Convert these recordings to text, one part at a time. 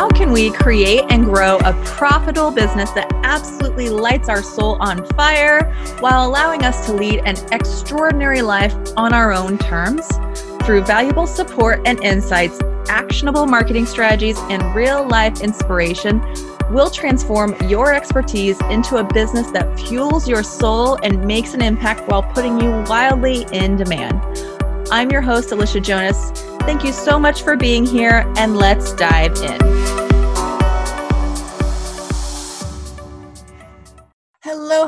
How can we create and grow a profitable business that absolutely lights our soul on fire while allowing us to lead an extraordinary life on our own terms? Through valuable support and insights, actionable marketing strategies, and real life inspiration, we'll transform your expertise into a business that fuels your soul and makes an impact while putting you wildly in demand. I'm your host, Alicia Jonas. Thank you so much for being here, and let's dive in.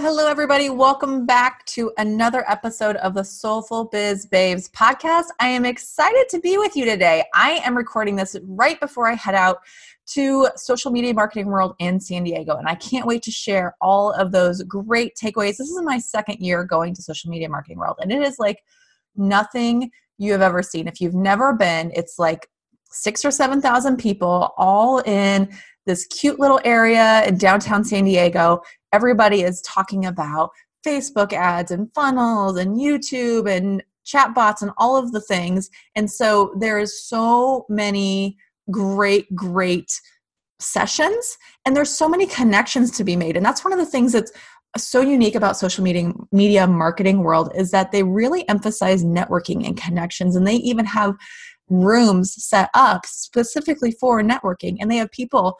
Hello, everybody. Welcome back to another episode of the Soulful Biz Babes podcast. I am excited to be with you today. I am recording this right before I head out to Social Media Marketing World in San Diego, and I can't wait to share all of those great takeaways. This is my second year going to Social Media Marketing World, and it is like nothing you have ever seen. If you've never been, it's like six or 7,000 people all in this cute little area in downtown San Diego. Everybody is talking about Facebook ads and funnels and YouTube and chatbots and all of the things. And so there is so many great, great sessions and there's so many connections to be made. And that's one of the things that's so unique about social media media marketing world is that they really emphasize networking and connections and they even have rooms set up specifically for networking and they have people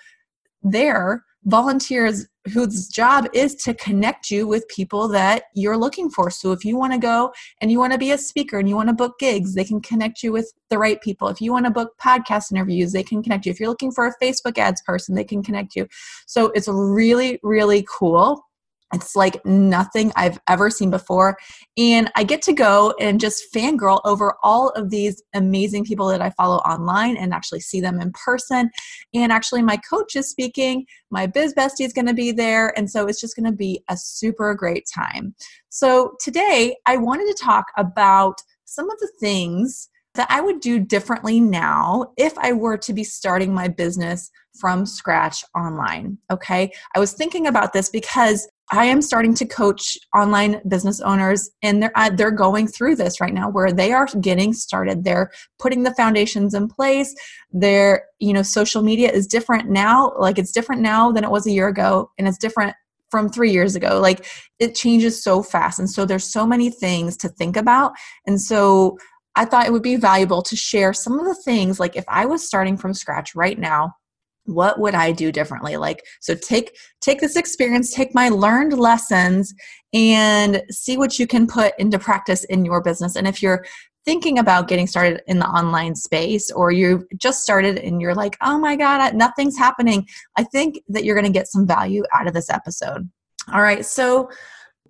there volunteers whose job is to connect you with people that you're looking for. So if you want to go and you want to be a speaker and you want to book gigs, they can connect you with the right people. If you want to book podcast interviews, they can connect you. If you're looking for a Facebook ads person, they can connect you. So it's really, really cool it's like nothing I've ever seen before. And I get to go and just fangirl over all of these amazing people that I follow online and actually see them in person. And actually, my coach is speaking, my biz bestie is going to be there. And so it's just going to be a super great time. So today, I wanted to talk about some of the things that I would do differently now if I were to be starting my business from scratch online. Okay. I was thinking about this because I am starting to coach online business owners, and they're uh, they're going through this right now, where they are getting started. They're putting the foundations in place. Their you know social media is different now, like it's different now than it was a year ago, and it's different from three years ago. Like it changes so fast, and so there's so many things to think about, and so I thought it would be valuable to share some of the things. Like if I was starting from scratch right now, what would i do differently like so take take this experience take my learned lessons and see what you can put into practice in your business and if you're thinking about getting started in the online space or you've just started and you're like oh my god nothing's happening i think that you're going to get some value out of this episode all right so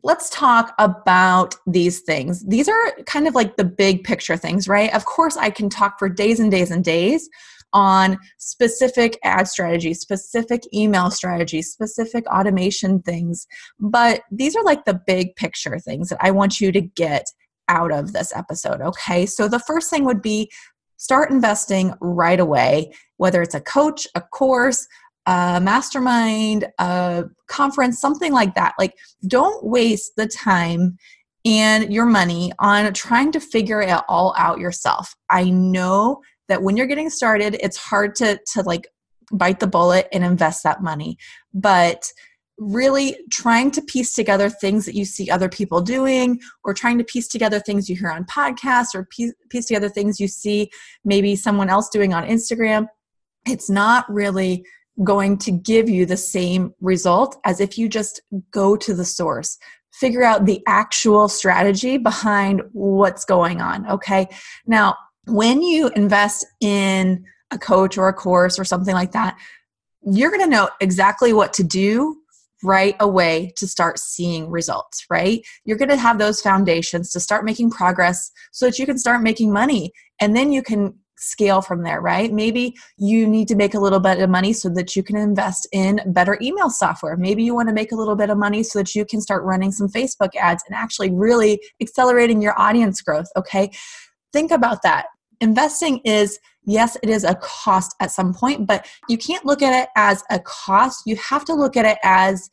let's talk about these things. These are kind of like the big picture things, right? Of course, I can talk for days and days and days on specific ad strategies, specific email strategies, specific automation things. But these are like the big picture things that I want you to get out of this episode. Okay. So the first thing would be start investing right away, whether it's a coach, a course, a mastermind, a conference, something like that. Like, don't waste the time and your money on trying to figure it all out yourself. I know that when you're getting started, it's hard to to like bite the bullet and invest that money. But really trying to piece together things that you see other people doing or trying to piece together things you hear on podcasts or piece, piece together things you see maybe someone else doing on Instagram it's not really going to give you the same result as if you just go to the source figure out the actual strategy behind what's going on okay now when you invest in a coach or a course or something like that, you're going to know exactly what to do right away to start seeing results, right? You're going to have those foundations to start making progress so that you can start making money and then you can scale from there, right? Maybe you need to make a little bit of money so that you can invest in better email software. Maybe you want to make a little bit of money so that you can start running some Facebook ads and actually really accelerating your audience growth, okay? Think about that. Investing is, yes, it is a cost at some point, but you can't look at it as a cost. You have to look at it as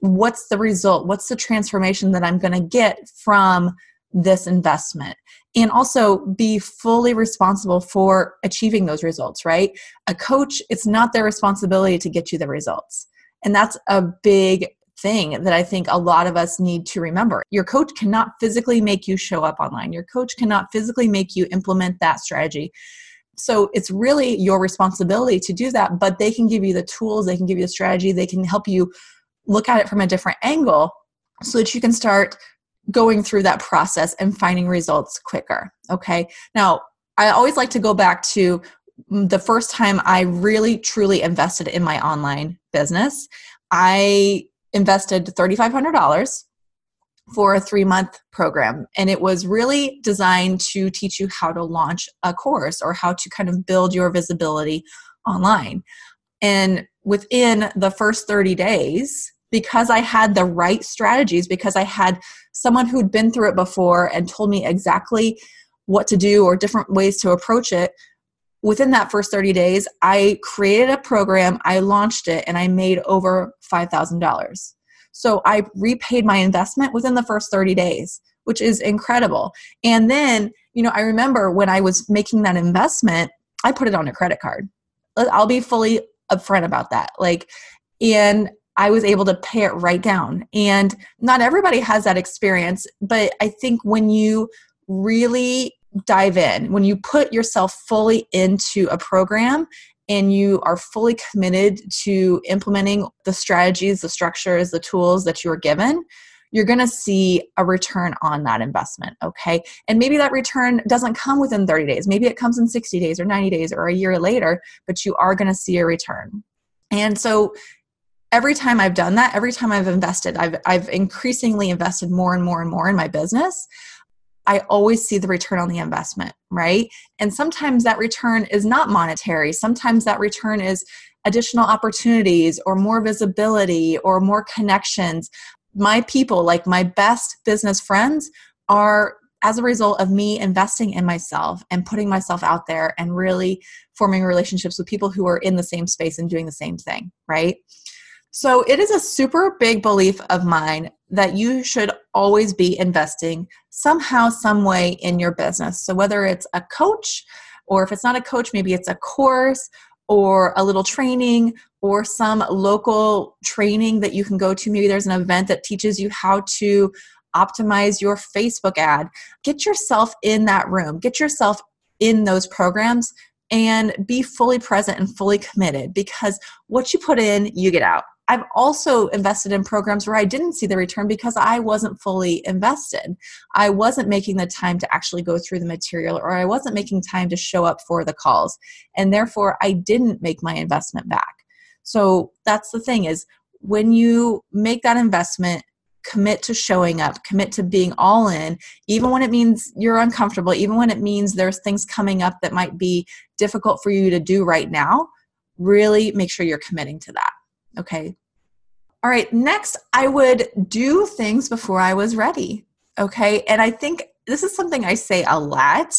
what's the result? What's the transformation that I'm going to get from this investment? and also be fully responsible for achieving those results, right? A coach, it's not their responsibility to get you the results. And that's a big thing that I think a lot of us need to remember. Your coach cannot physically make you show up online, your coach cannot physically make you implement that strategy. So it's really your responsibility to do that, but they can give you the tools, they can give you the strategy, they can help you look at it from a different angle so that you can start going through that process and finding results quicker. Okay. Now, I always like to go back to the first time I really truly invested in my online business. I invested $3,500 for a three month program. And it was really designed to teach you how to launch a course or how to kind of build your visibility online. And within the first 30 days, because I had the right strategies, because I had someone who'd been through it before and told me exactly what to do or different ways to approach it, within that first 30 days, I created a program, I launched it, and I made over $5,000. So I repaid my investment within the first 30 days, which is incredible. And then, you know, I remember when I was making that investment, I put it on a credit card. I'll be fully upfront about that. Like, and I was able to pay it right down. And not everybody has that experience, but I think when you really dive in, when you put yourself fully into a program and you are fully committed to implementing the strategies, the structures, the tools that you are given, you're going to see a return on that investment. Okay. And maybe that return doesn't come within 30 days. Maybe it comes in 60 days or 90 days or a year later, but you are going to see a return. And so every time I've done that, every time I've invested, I've, I've increasingly invested more and more and more in my business. I always see the return on the investment, right? And sometimes that return is not monetary. Sometimes that return is additional opportunities or more visibility or more connections. My people, like my best business friends, are as a result of me investing in myself and putting myself out there and really forming relationships with people who are in the same space and doing the same thing, right? So it is a super big belief of mine that you should always be investing somehow, some way in your business. So whether it's a coach, or if it's not a coach, maybe it's a course or a little training or some local training that you can go to. Maybe there's an event that teaches you how to optimize your Facebook ad. Get yourself in that room, get yourself in those programs and be fully present and fully committed because what you put in, you get out. I've also invested in programs where I didn't see the return because I wasn't fully invested. I wasn't making the time to actually go through the material or I wasn't making time to show up for the calls. And therefore, I didn't make my investment back. So that's the thing is when you make that investment, commit to showing up, commit to being all in, even when it means you're uncomfortable, even when it means there's things coming up that might be difficult for you to do right now, really make sure you're committing to that. Okay. All right. Next, I would do things before I was ready. Okay. And I think this is something I say a lot,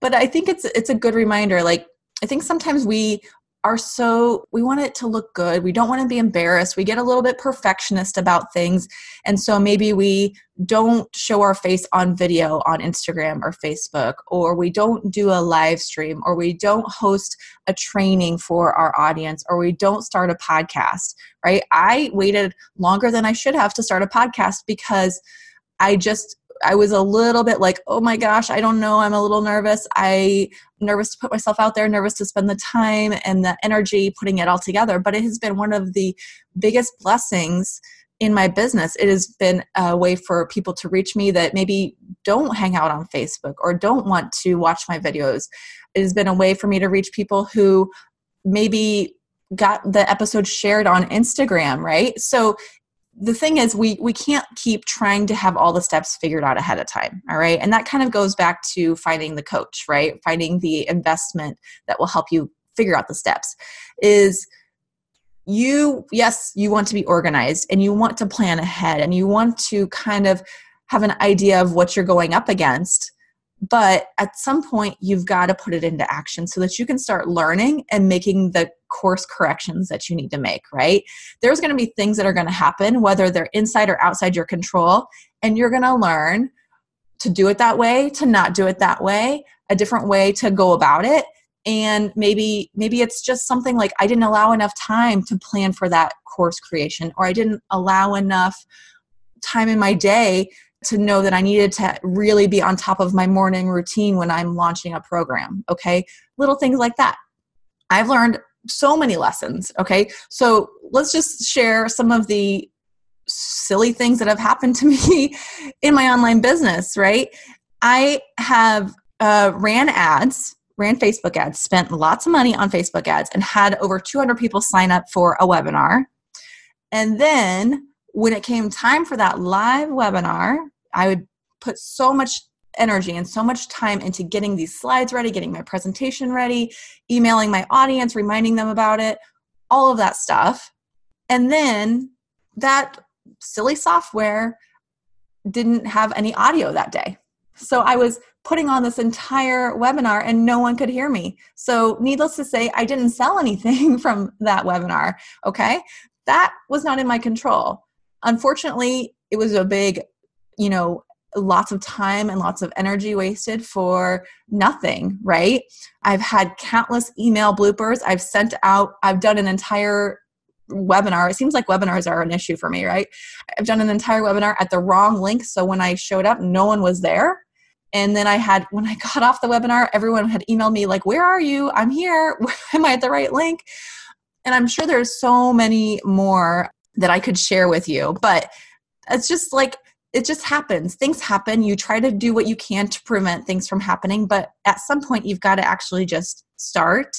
but I think it's it's a good reminder. Like I think sometimes we are so we want it to look good. We don't want to be embarrassed. We get a little bit perfectionist about things. And so maybe we don't show our face on video on instagram or facebook or we don't do a live stream or we don't host a training for our audience or we don't start a podcast right? I waited longer than i should have to start a podcast because i just I was a little bit like, oh my gosh, I don't know. I'm a little nervous. I nervous to put myself out there, nervous to spend the time and the energy putting it all together. But it has been one of the biggest blessings in my business. It has been a way for people to reach me that maybe don't hang out on Facebook or don't want to watch my videos. It has been a way for me to reach people who maybe got the episode shared on Instagram, right? So the thing is we we can't keep trying to have all the steps figured out ahead of time all right? And that kind of goes back to finding the coach right? Finding the investment that will help you figure out the steps is you yes you want to be organized and you want to plan ahead and you want to kind of have an idea of what you're going up against but at some point you've got to put it into action so that you can start learning and making the course corrections that you need to make right there's going to be things that are going to happen whether they're inside or outside your control and you're going to learn to do it that way, to not do it that way, a different way to go about it. And maybe maybe it's just something like I didn't allow enough time to plan for that course creation or I didn't allow enough time in my day to know that I needed to really be on top of my morning routine when I'm launching a program. Okay. Little things like that. I've learned so many lessons. Okay. So let's just share some of the silly things that have happened to me in my online business, right? I have uh, ran ads, ran Facebook ads, spent lots of money on Facebook ads, and had over 200 people sign up for a webinar. And then when it came time for that live webinar, I would put so much energy and so much time into getting these slides ready, getting my presentation ready, emailing my audience, reminding them about it, all of that stuff. And then that silly software didn't have any audio that day. So I was putting on this entire webinar and no one could hear me. So, needless to say, I didn't sell anything from that webinar. Okay. That was not in my control. Unfortunately, it was a big, you know, lots of time and lots of energy wasted for nothing, right? I've had countless email bloopers. I've sent out, I've done an entire webinar. It seems like webinars are an issue for me, right? I've done an entire webinar at the wrong link. So when I showed up, no one was there. And then I had, when I got off the webinar, everyone had emailed me, like, Where are you? I'm here. Am I at the right link? And I'm sure there's so many more that I could share with you. But it's just like, it just happens. Things happen. You try to do what you can to prevent things from happening. But at some point, you've got to actually just start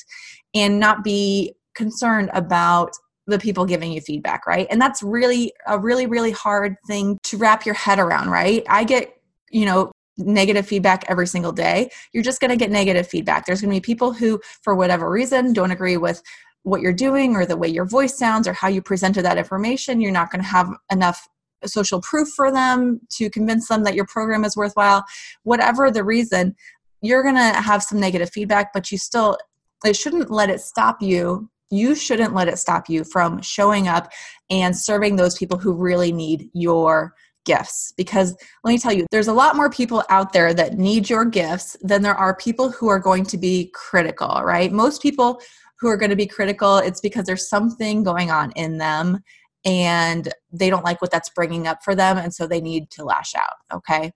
and not be concerned about the people giving you feedback, right? And that's really a really, really hard thing to wrap your head around, right? I get, you know, negative feedback every single day. You're just going to get negative feedback. There's going to be people who, for whatever reason, don't agree with what you're doing or the way your voice sounds or how you presented that information. You're not going to have enough social proof for them to convince them that your program is worthwhile. Whatever the reason, you're going to have some negative feedback, but you still, it shouldn't let it stop you you shouldn't let it stop you from showing up and serving those people who really need your gifts because let me tell you there's a lot more people out there that need your gifts than there are people who are going to be critical right most people who are going to be critical it's because there's something going on in them and they don't like what that's bringing up for them and so they need to lash out okay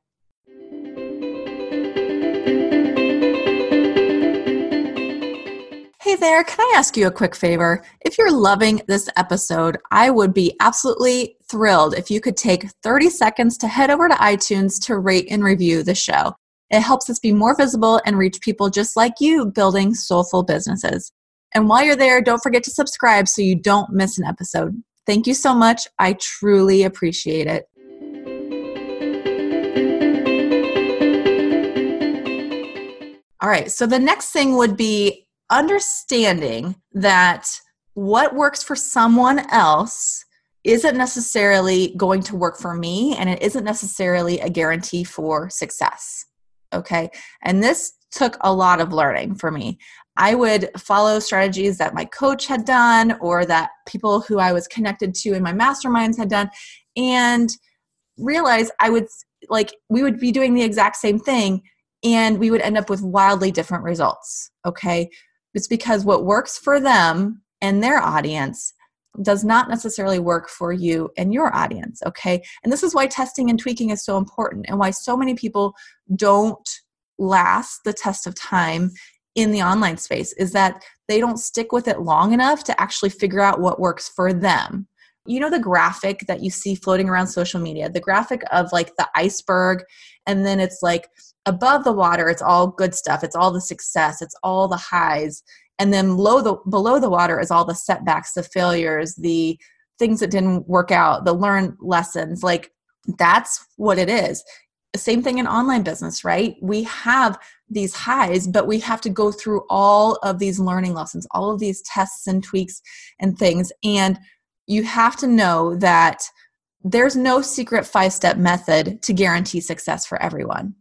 Hey there, can I ask you a quick favor? If you're loving this episode, I would be absolutely thrilled if you could take 30 seconds to head over to iTunes to rate and review the show. It helps us be more visible and reach people just like you building soulful businesses. And while you're there, don't forget to subscribe so you don't miss an episode. Thank you so much. I truly appreciate it. All right, so the next thing would be understanding that what works for someone else isn't necessarily going to work for me and it isn't necessarily a guarantee for success. Okay. And this took a lot of learning for me. I would follow strategies that my coach had done or that people who I was connected to in my masterminds had done and realize I would like we would be doing the exact same thing and we would end up with wildly different results. Okay. It's because what works for them and their audience does not necessarily work for you and your audience, okay? And this is why testing and tweaking is so important and why so many people don't last the test of time in the online space is that they don't stick with it long enough to actually figure out what works for them. You know, the graphic that you see floating around social media, the graphic of like the iceberg, and then it's like above the water it's all good stuff it's all the success it's all the highs and then below the below the water is all the setbacks the failures the things that didn't work out the learned lessons like that's what it is same thing in online business right we have these highs but we have to go through all of these learning lessons all of these tests and tweaks and things and you have to know that there's no secret five step method to guarantee success for everyone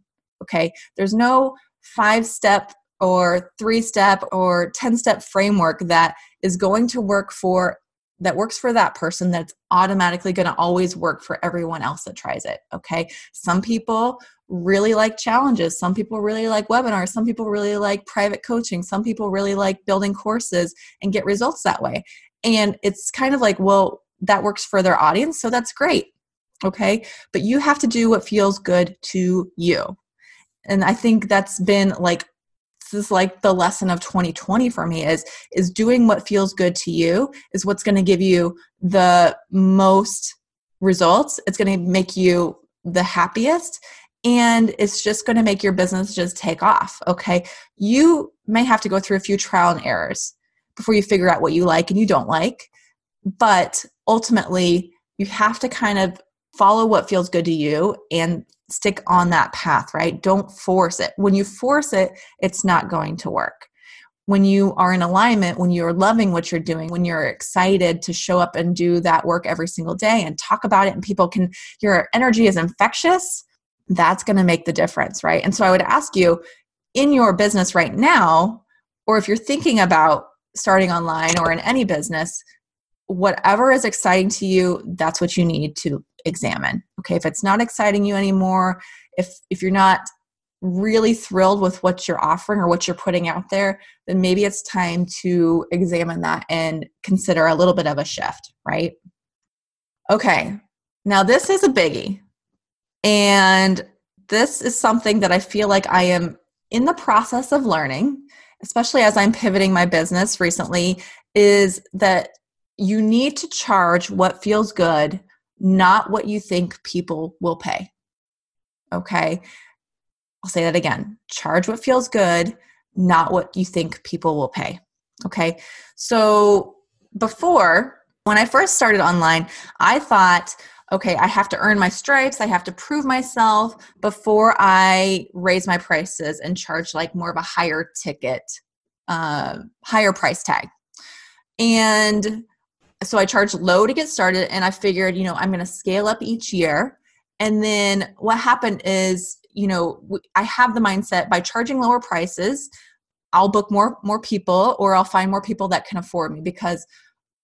Okay. There's no five step or three step or 10 step framework that is going to work for that works for that person that's automatically going to always work for everyone else that tries it okay? Some people really like challenges some people really like webinars some people really like private coaching some people really like building courses and get results that way. And it's kind of like well that works for their audience so that's great okay? But you have to do what feels good to you. And i think that's been like this is like the lesson of 2020 for me is is doing what feels good to you is what's going to give you the most results. It's going to make you the happiest and it's just going to make your business just take off okay? You may have to go through a few trial and errors before you figure out what you like and you don't like but ultimately you have to kind of follow what feels good to you and stick on that path, right? Don't force it. When you force it, it's not going to work. When you are in alignment, when you're loving what you're doing, when you're excited to show up and do that work every single day and talk about it, and people can, your energy is infectious, that's going to make the difference, right? And so I would ask you in your business right now, or if you're thinking about starting online or in any business, whatever is exciting to you, that's what you need to examine. Okay, if it's not exciting you anymore, if if you're not really thrilled with what you're offering or what you're putting out there, then maybe it's time to examine that and consider a little bit of a shift, right? Okay. Now this is a biggie. And this is something that I feel like I am in the process of learning, especially as I'm pivoting my business recently, is that you need to charge what feels good, not what you think people will pay. Okay. I'll say that again. Charge what feels good, not what you think people will pay. Okay. So before, when I first started online, I thought, okay, I have to earn my stripes, I have to prove myself before I raise my prices and charge like more of a higher ticket, uh, higher price tag. And so I charged low to get started and I figured, you know, I'm going to scale up each year. And then what happened is, you know, I have the mindset by charging lower prices, I'll book more more people or I'll find more people that can afford me because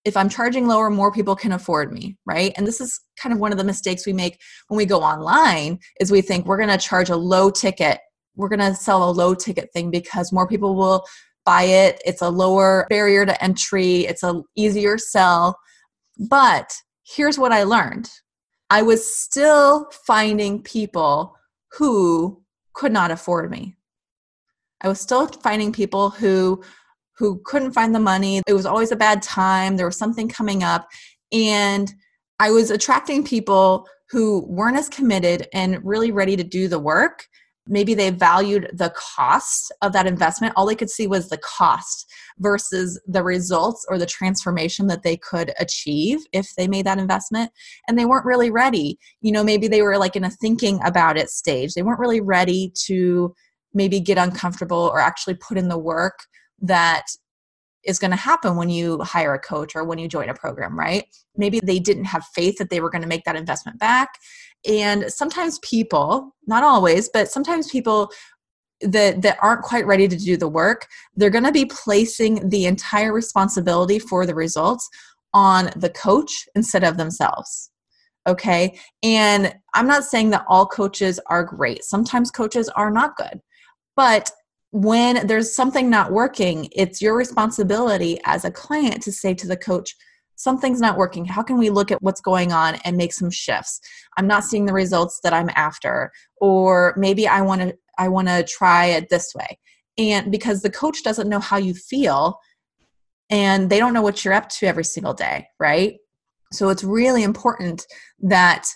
if I'm charging lower, more people can afford me, right? And this is kind of one of the mistakes we make when we go online is we think we're going to charge a low ticket. We're going to sell a low ticket thing because more people will buy it. It's a lower barrier to entry, it's a easier sell. But here's what I learned. I was still finding people who could not afford me. I was still finding people who who couldn't find the money. It was always a bad time. There was something coming up and I was attracting people who weren't as committed and really ready to do the work maybe they valued the cost of that investment all they could see was the cost versus the results or the transformation that they could achieve if they made that investment and they weren't really ready you know maybe they were like in a thinking about it stage they weren't really ready to maybe get uncomfortable or actually put in the work that is going to happen when you hire a coach or when you join a program, right? Maybe they didn't have faith that they were going to make that investment back. And sometimes people, not always, but sometimes people that that aren't quite ready to do the work, they're going to be placing the entire responsibility for the results on the coach instead of themselves. Okay? And I'm not saying that all coaches are great. Sometimes coaches are not good. But when there's something not working, it's your responsibility as a client to say to the coach, something's not working. How can we look at what's going on and make some shifts? I'm not seeing the results that I'm after or maybe I want to I want to try it this way. And because the coach doesn't know how you feel and they don't know what you're up to every single day, right? So it's really important that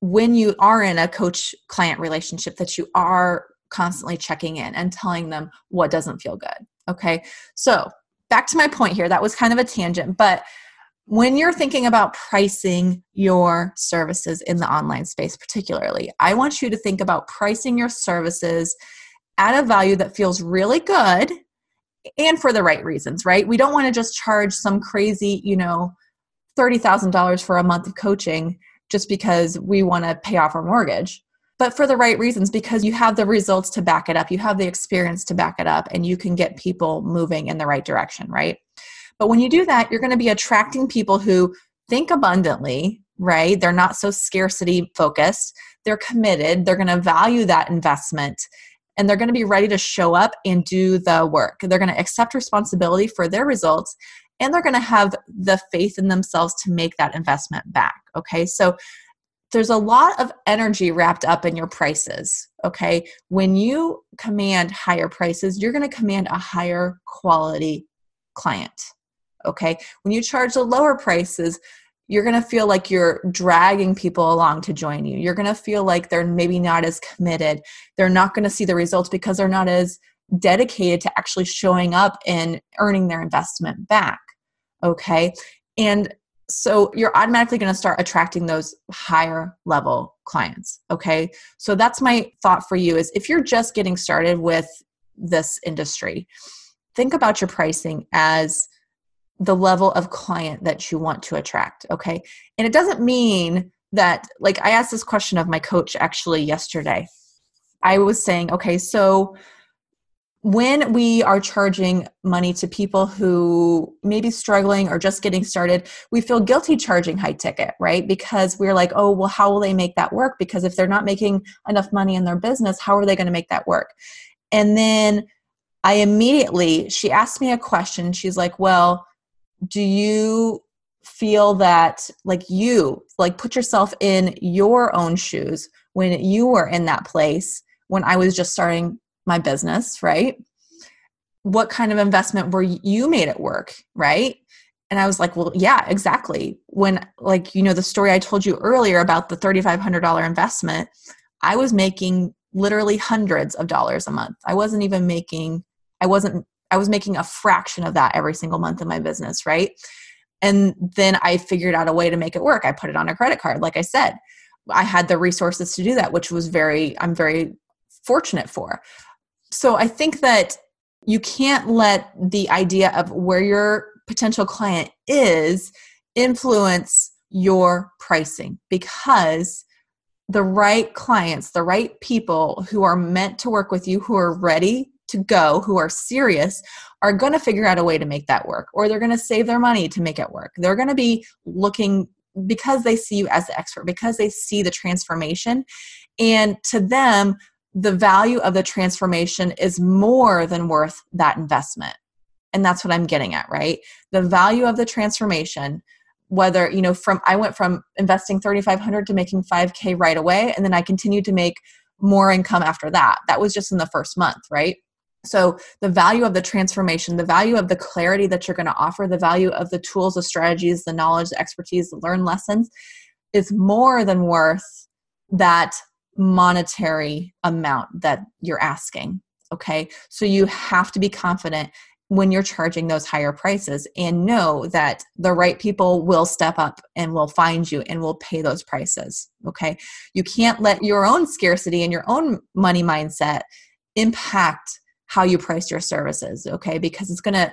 when you are in a coach client relationship that you are constantly checking in and telling them what doesn't feel good. Okay, so back to my point here. That was kind of a tangent, but when you're thinking about pricing your services in the online space, particularly, I want you to think about pricing your services at a value that feels really good and for the right reasons, right? We don't want to just charge some crazy, you know, $30,000 for a month of coaching just because we want to pay off our mortgage but for the right reasons because you have the results to back it up you have the experience to back it up and you can get people moving in the right direction right But when you do that, you're going to be attracting people who think abundantly, right? They're not so scarcity focused. They're committed. They're going to value that investment and they're going to be ready to show up and do the work. They're going to accept responsibility for their results and they're going to have the faith in themselves to make that investment back. Okay. So there's a lot of energy wrapped up in your prices. Okay. When you command higher prices, you're going to command a higher quality client. Okay. When you charge the lower prices, you're going to feel like you're dragging people along to join you. You're going to feel like they're maybe not as committed. They're not going to see the results because they're not as dedicated to actually showing up and earning their investment back. Okay. And so you're automatically going to start attracting those higher level clients. Okay. So that's my thought for you is if you're just getting started with this industry, think about your pricing as the level of client that you want to attract okay and it doesn't mean that like i asked this question of my coach actually yesterday i was saying okay so when we are charging money to people who may be struggling or just getting started, we feel guilty charging high ticket, right? Because we're like, oh, well, how will they make that work? Because if they're not making enough money in their business, how are they going to make that work? And then I immediately, she asked me a question. She's like, well, do you feel that like you like put yourself in your own shoes when you were in that place when i was just starting my business right? What kind of investment were you made at work right? And i was like well yeah exactly. When like you know the story i told you earlier about the $3500 investment i was making literally hundreds of dollars a month. I wasn't even making i wasn't I was making a fraction of that every single month in my business, right? And then I figured out a way to make it work. I put it on a credit card, like I said. I had the resources to do that, which was very, I'm very fortunate for. So I think that you can't let the idea of where your potential client is influence your pricing because the right clients, the right people who are meant to work with you, who are ready to go who are serious are going to figure out a way to make that work or they're going to save their money to make it work. They're going to be looking because they see you as the expert because they see the transformation and to them the value of the transformation is more than worth that investment. And that's what i'm getting at right? The value of the transformation whether you know from i went from investing 3500 to making 5k right away and then i continued to make more income after that. That was just in the first month right so, the value of the transformation, the value of the clarity that you're going to offer, the value of the tools, the strategies, the knowledge, the expertise, the learned lessons is more than worth that monetary amount that you're asking. Okay. So, you have to be confident when you're charging those higher prices and know that the right people will step up and will find you and will pay those prices. Okay. You can't let your own scarcity and your own money mindset impact how you price your services, okay? Because it's going to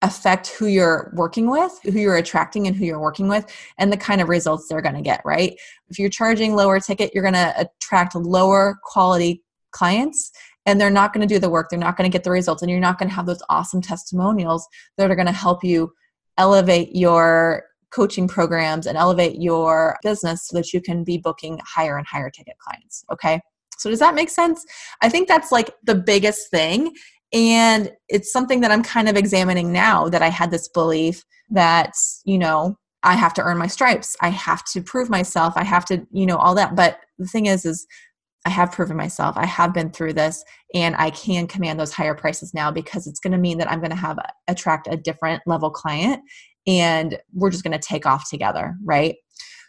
affect who you're working with, who you're attracting, and who you're working with, and the kind of results they're going to get, right? If you're charging lower ticket, you're going to attract lower quality clients and they're not going to do the work they're not going to get the results and you're not going to have those awesome testimonials that are going to help you elevate your coaching programs and elevate your business so that you can be booking higher and higher ticket clients okay so, does that make sense? I think that's like the biggest thing. And it's something that I'm kind of examining now that I had this belief that, you know, I have to earn my stripes. I have to prove myself. I have to, you know, all that. But the thing is, is I have proven myself. I have been through this and I can command those higher prices now because it's going to mean that I'm going to have attract a different level client and we're just going to take off together, right?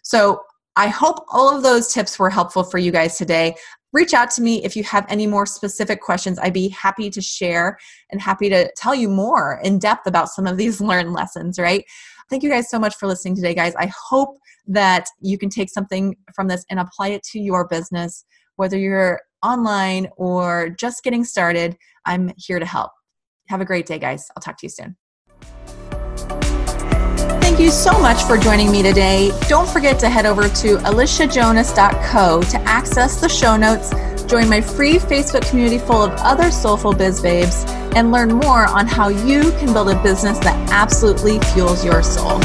So I hope all of those tips were helpful for you guys today reach out to me if you have any more specific questions. I'd be happy to share and happy to tell you more in depth about some of these learned lessons, right? Thank you guys so much for listening today, guys. I hope that you can take something from this and apply it to your business, whether you're online or just getting started. I'm here to help. Have a great day, guys. I'll talk to you soon. Thank you so much for joining me today. Don't forget to head over to aliciajonas.co to access the show notes, join my free Facebook community full of other soulful biz babes, and learn more on how you can build a business that absolutely fuels your soul.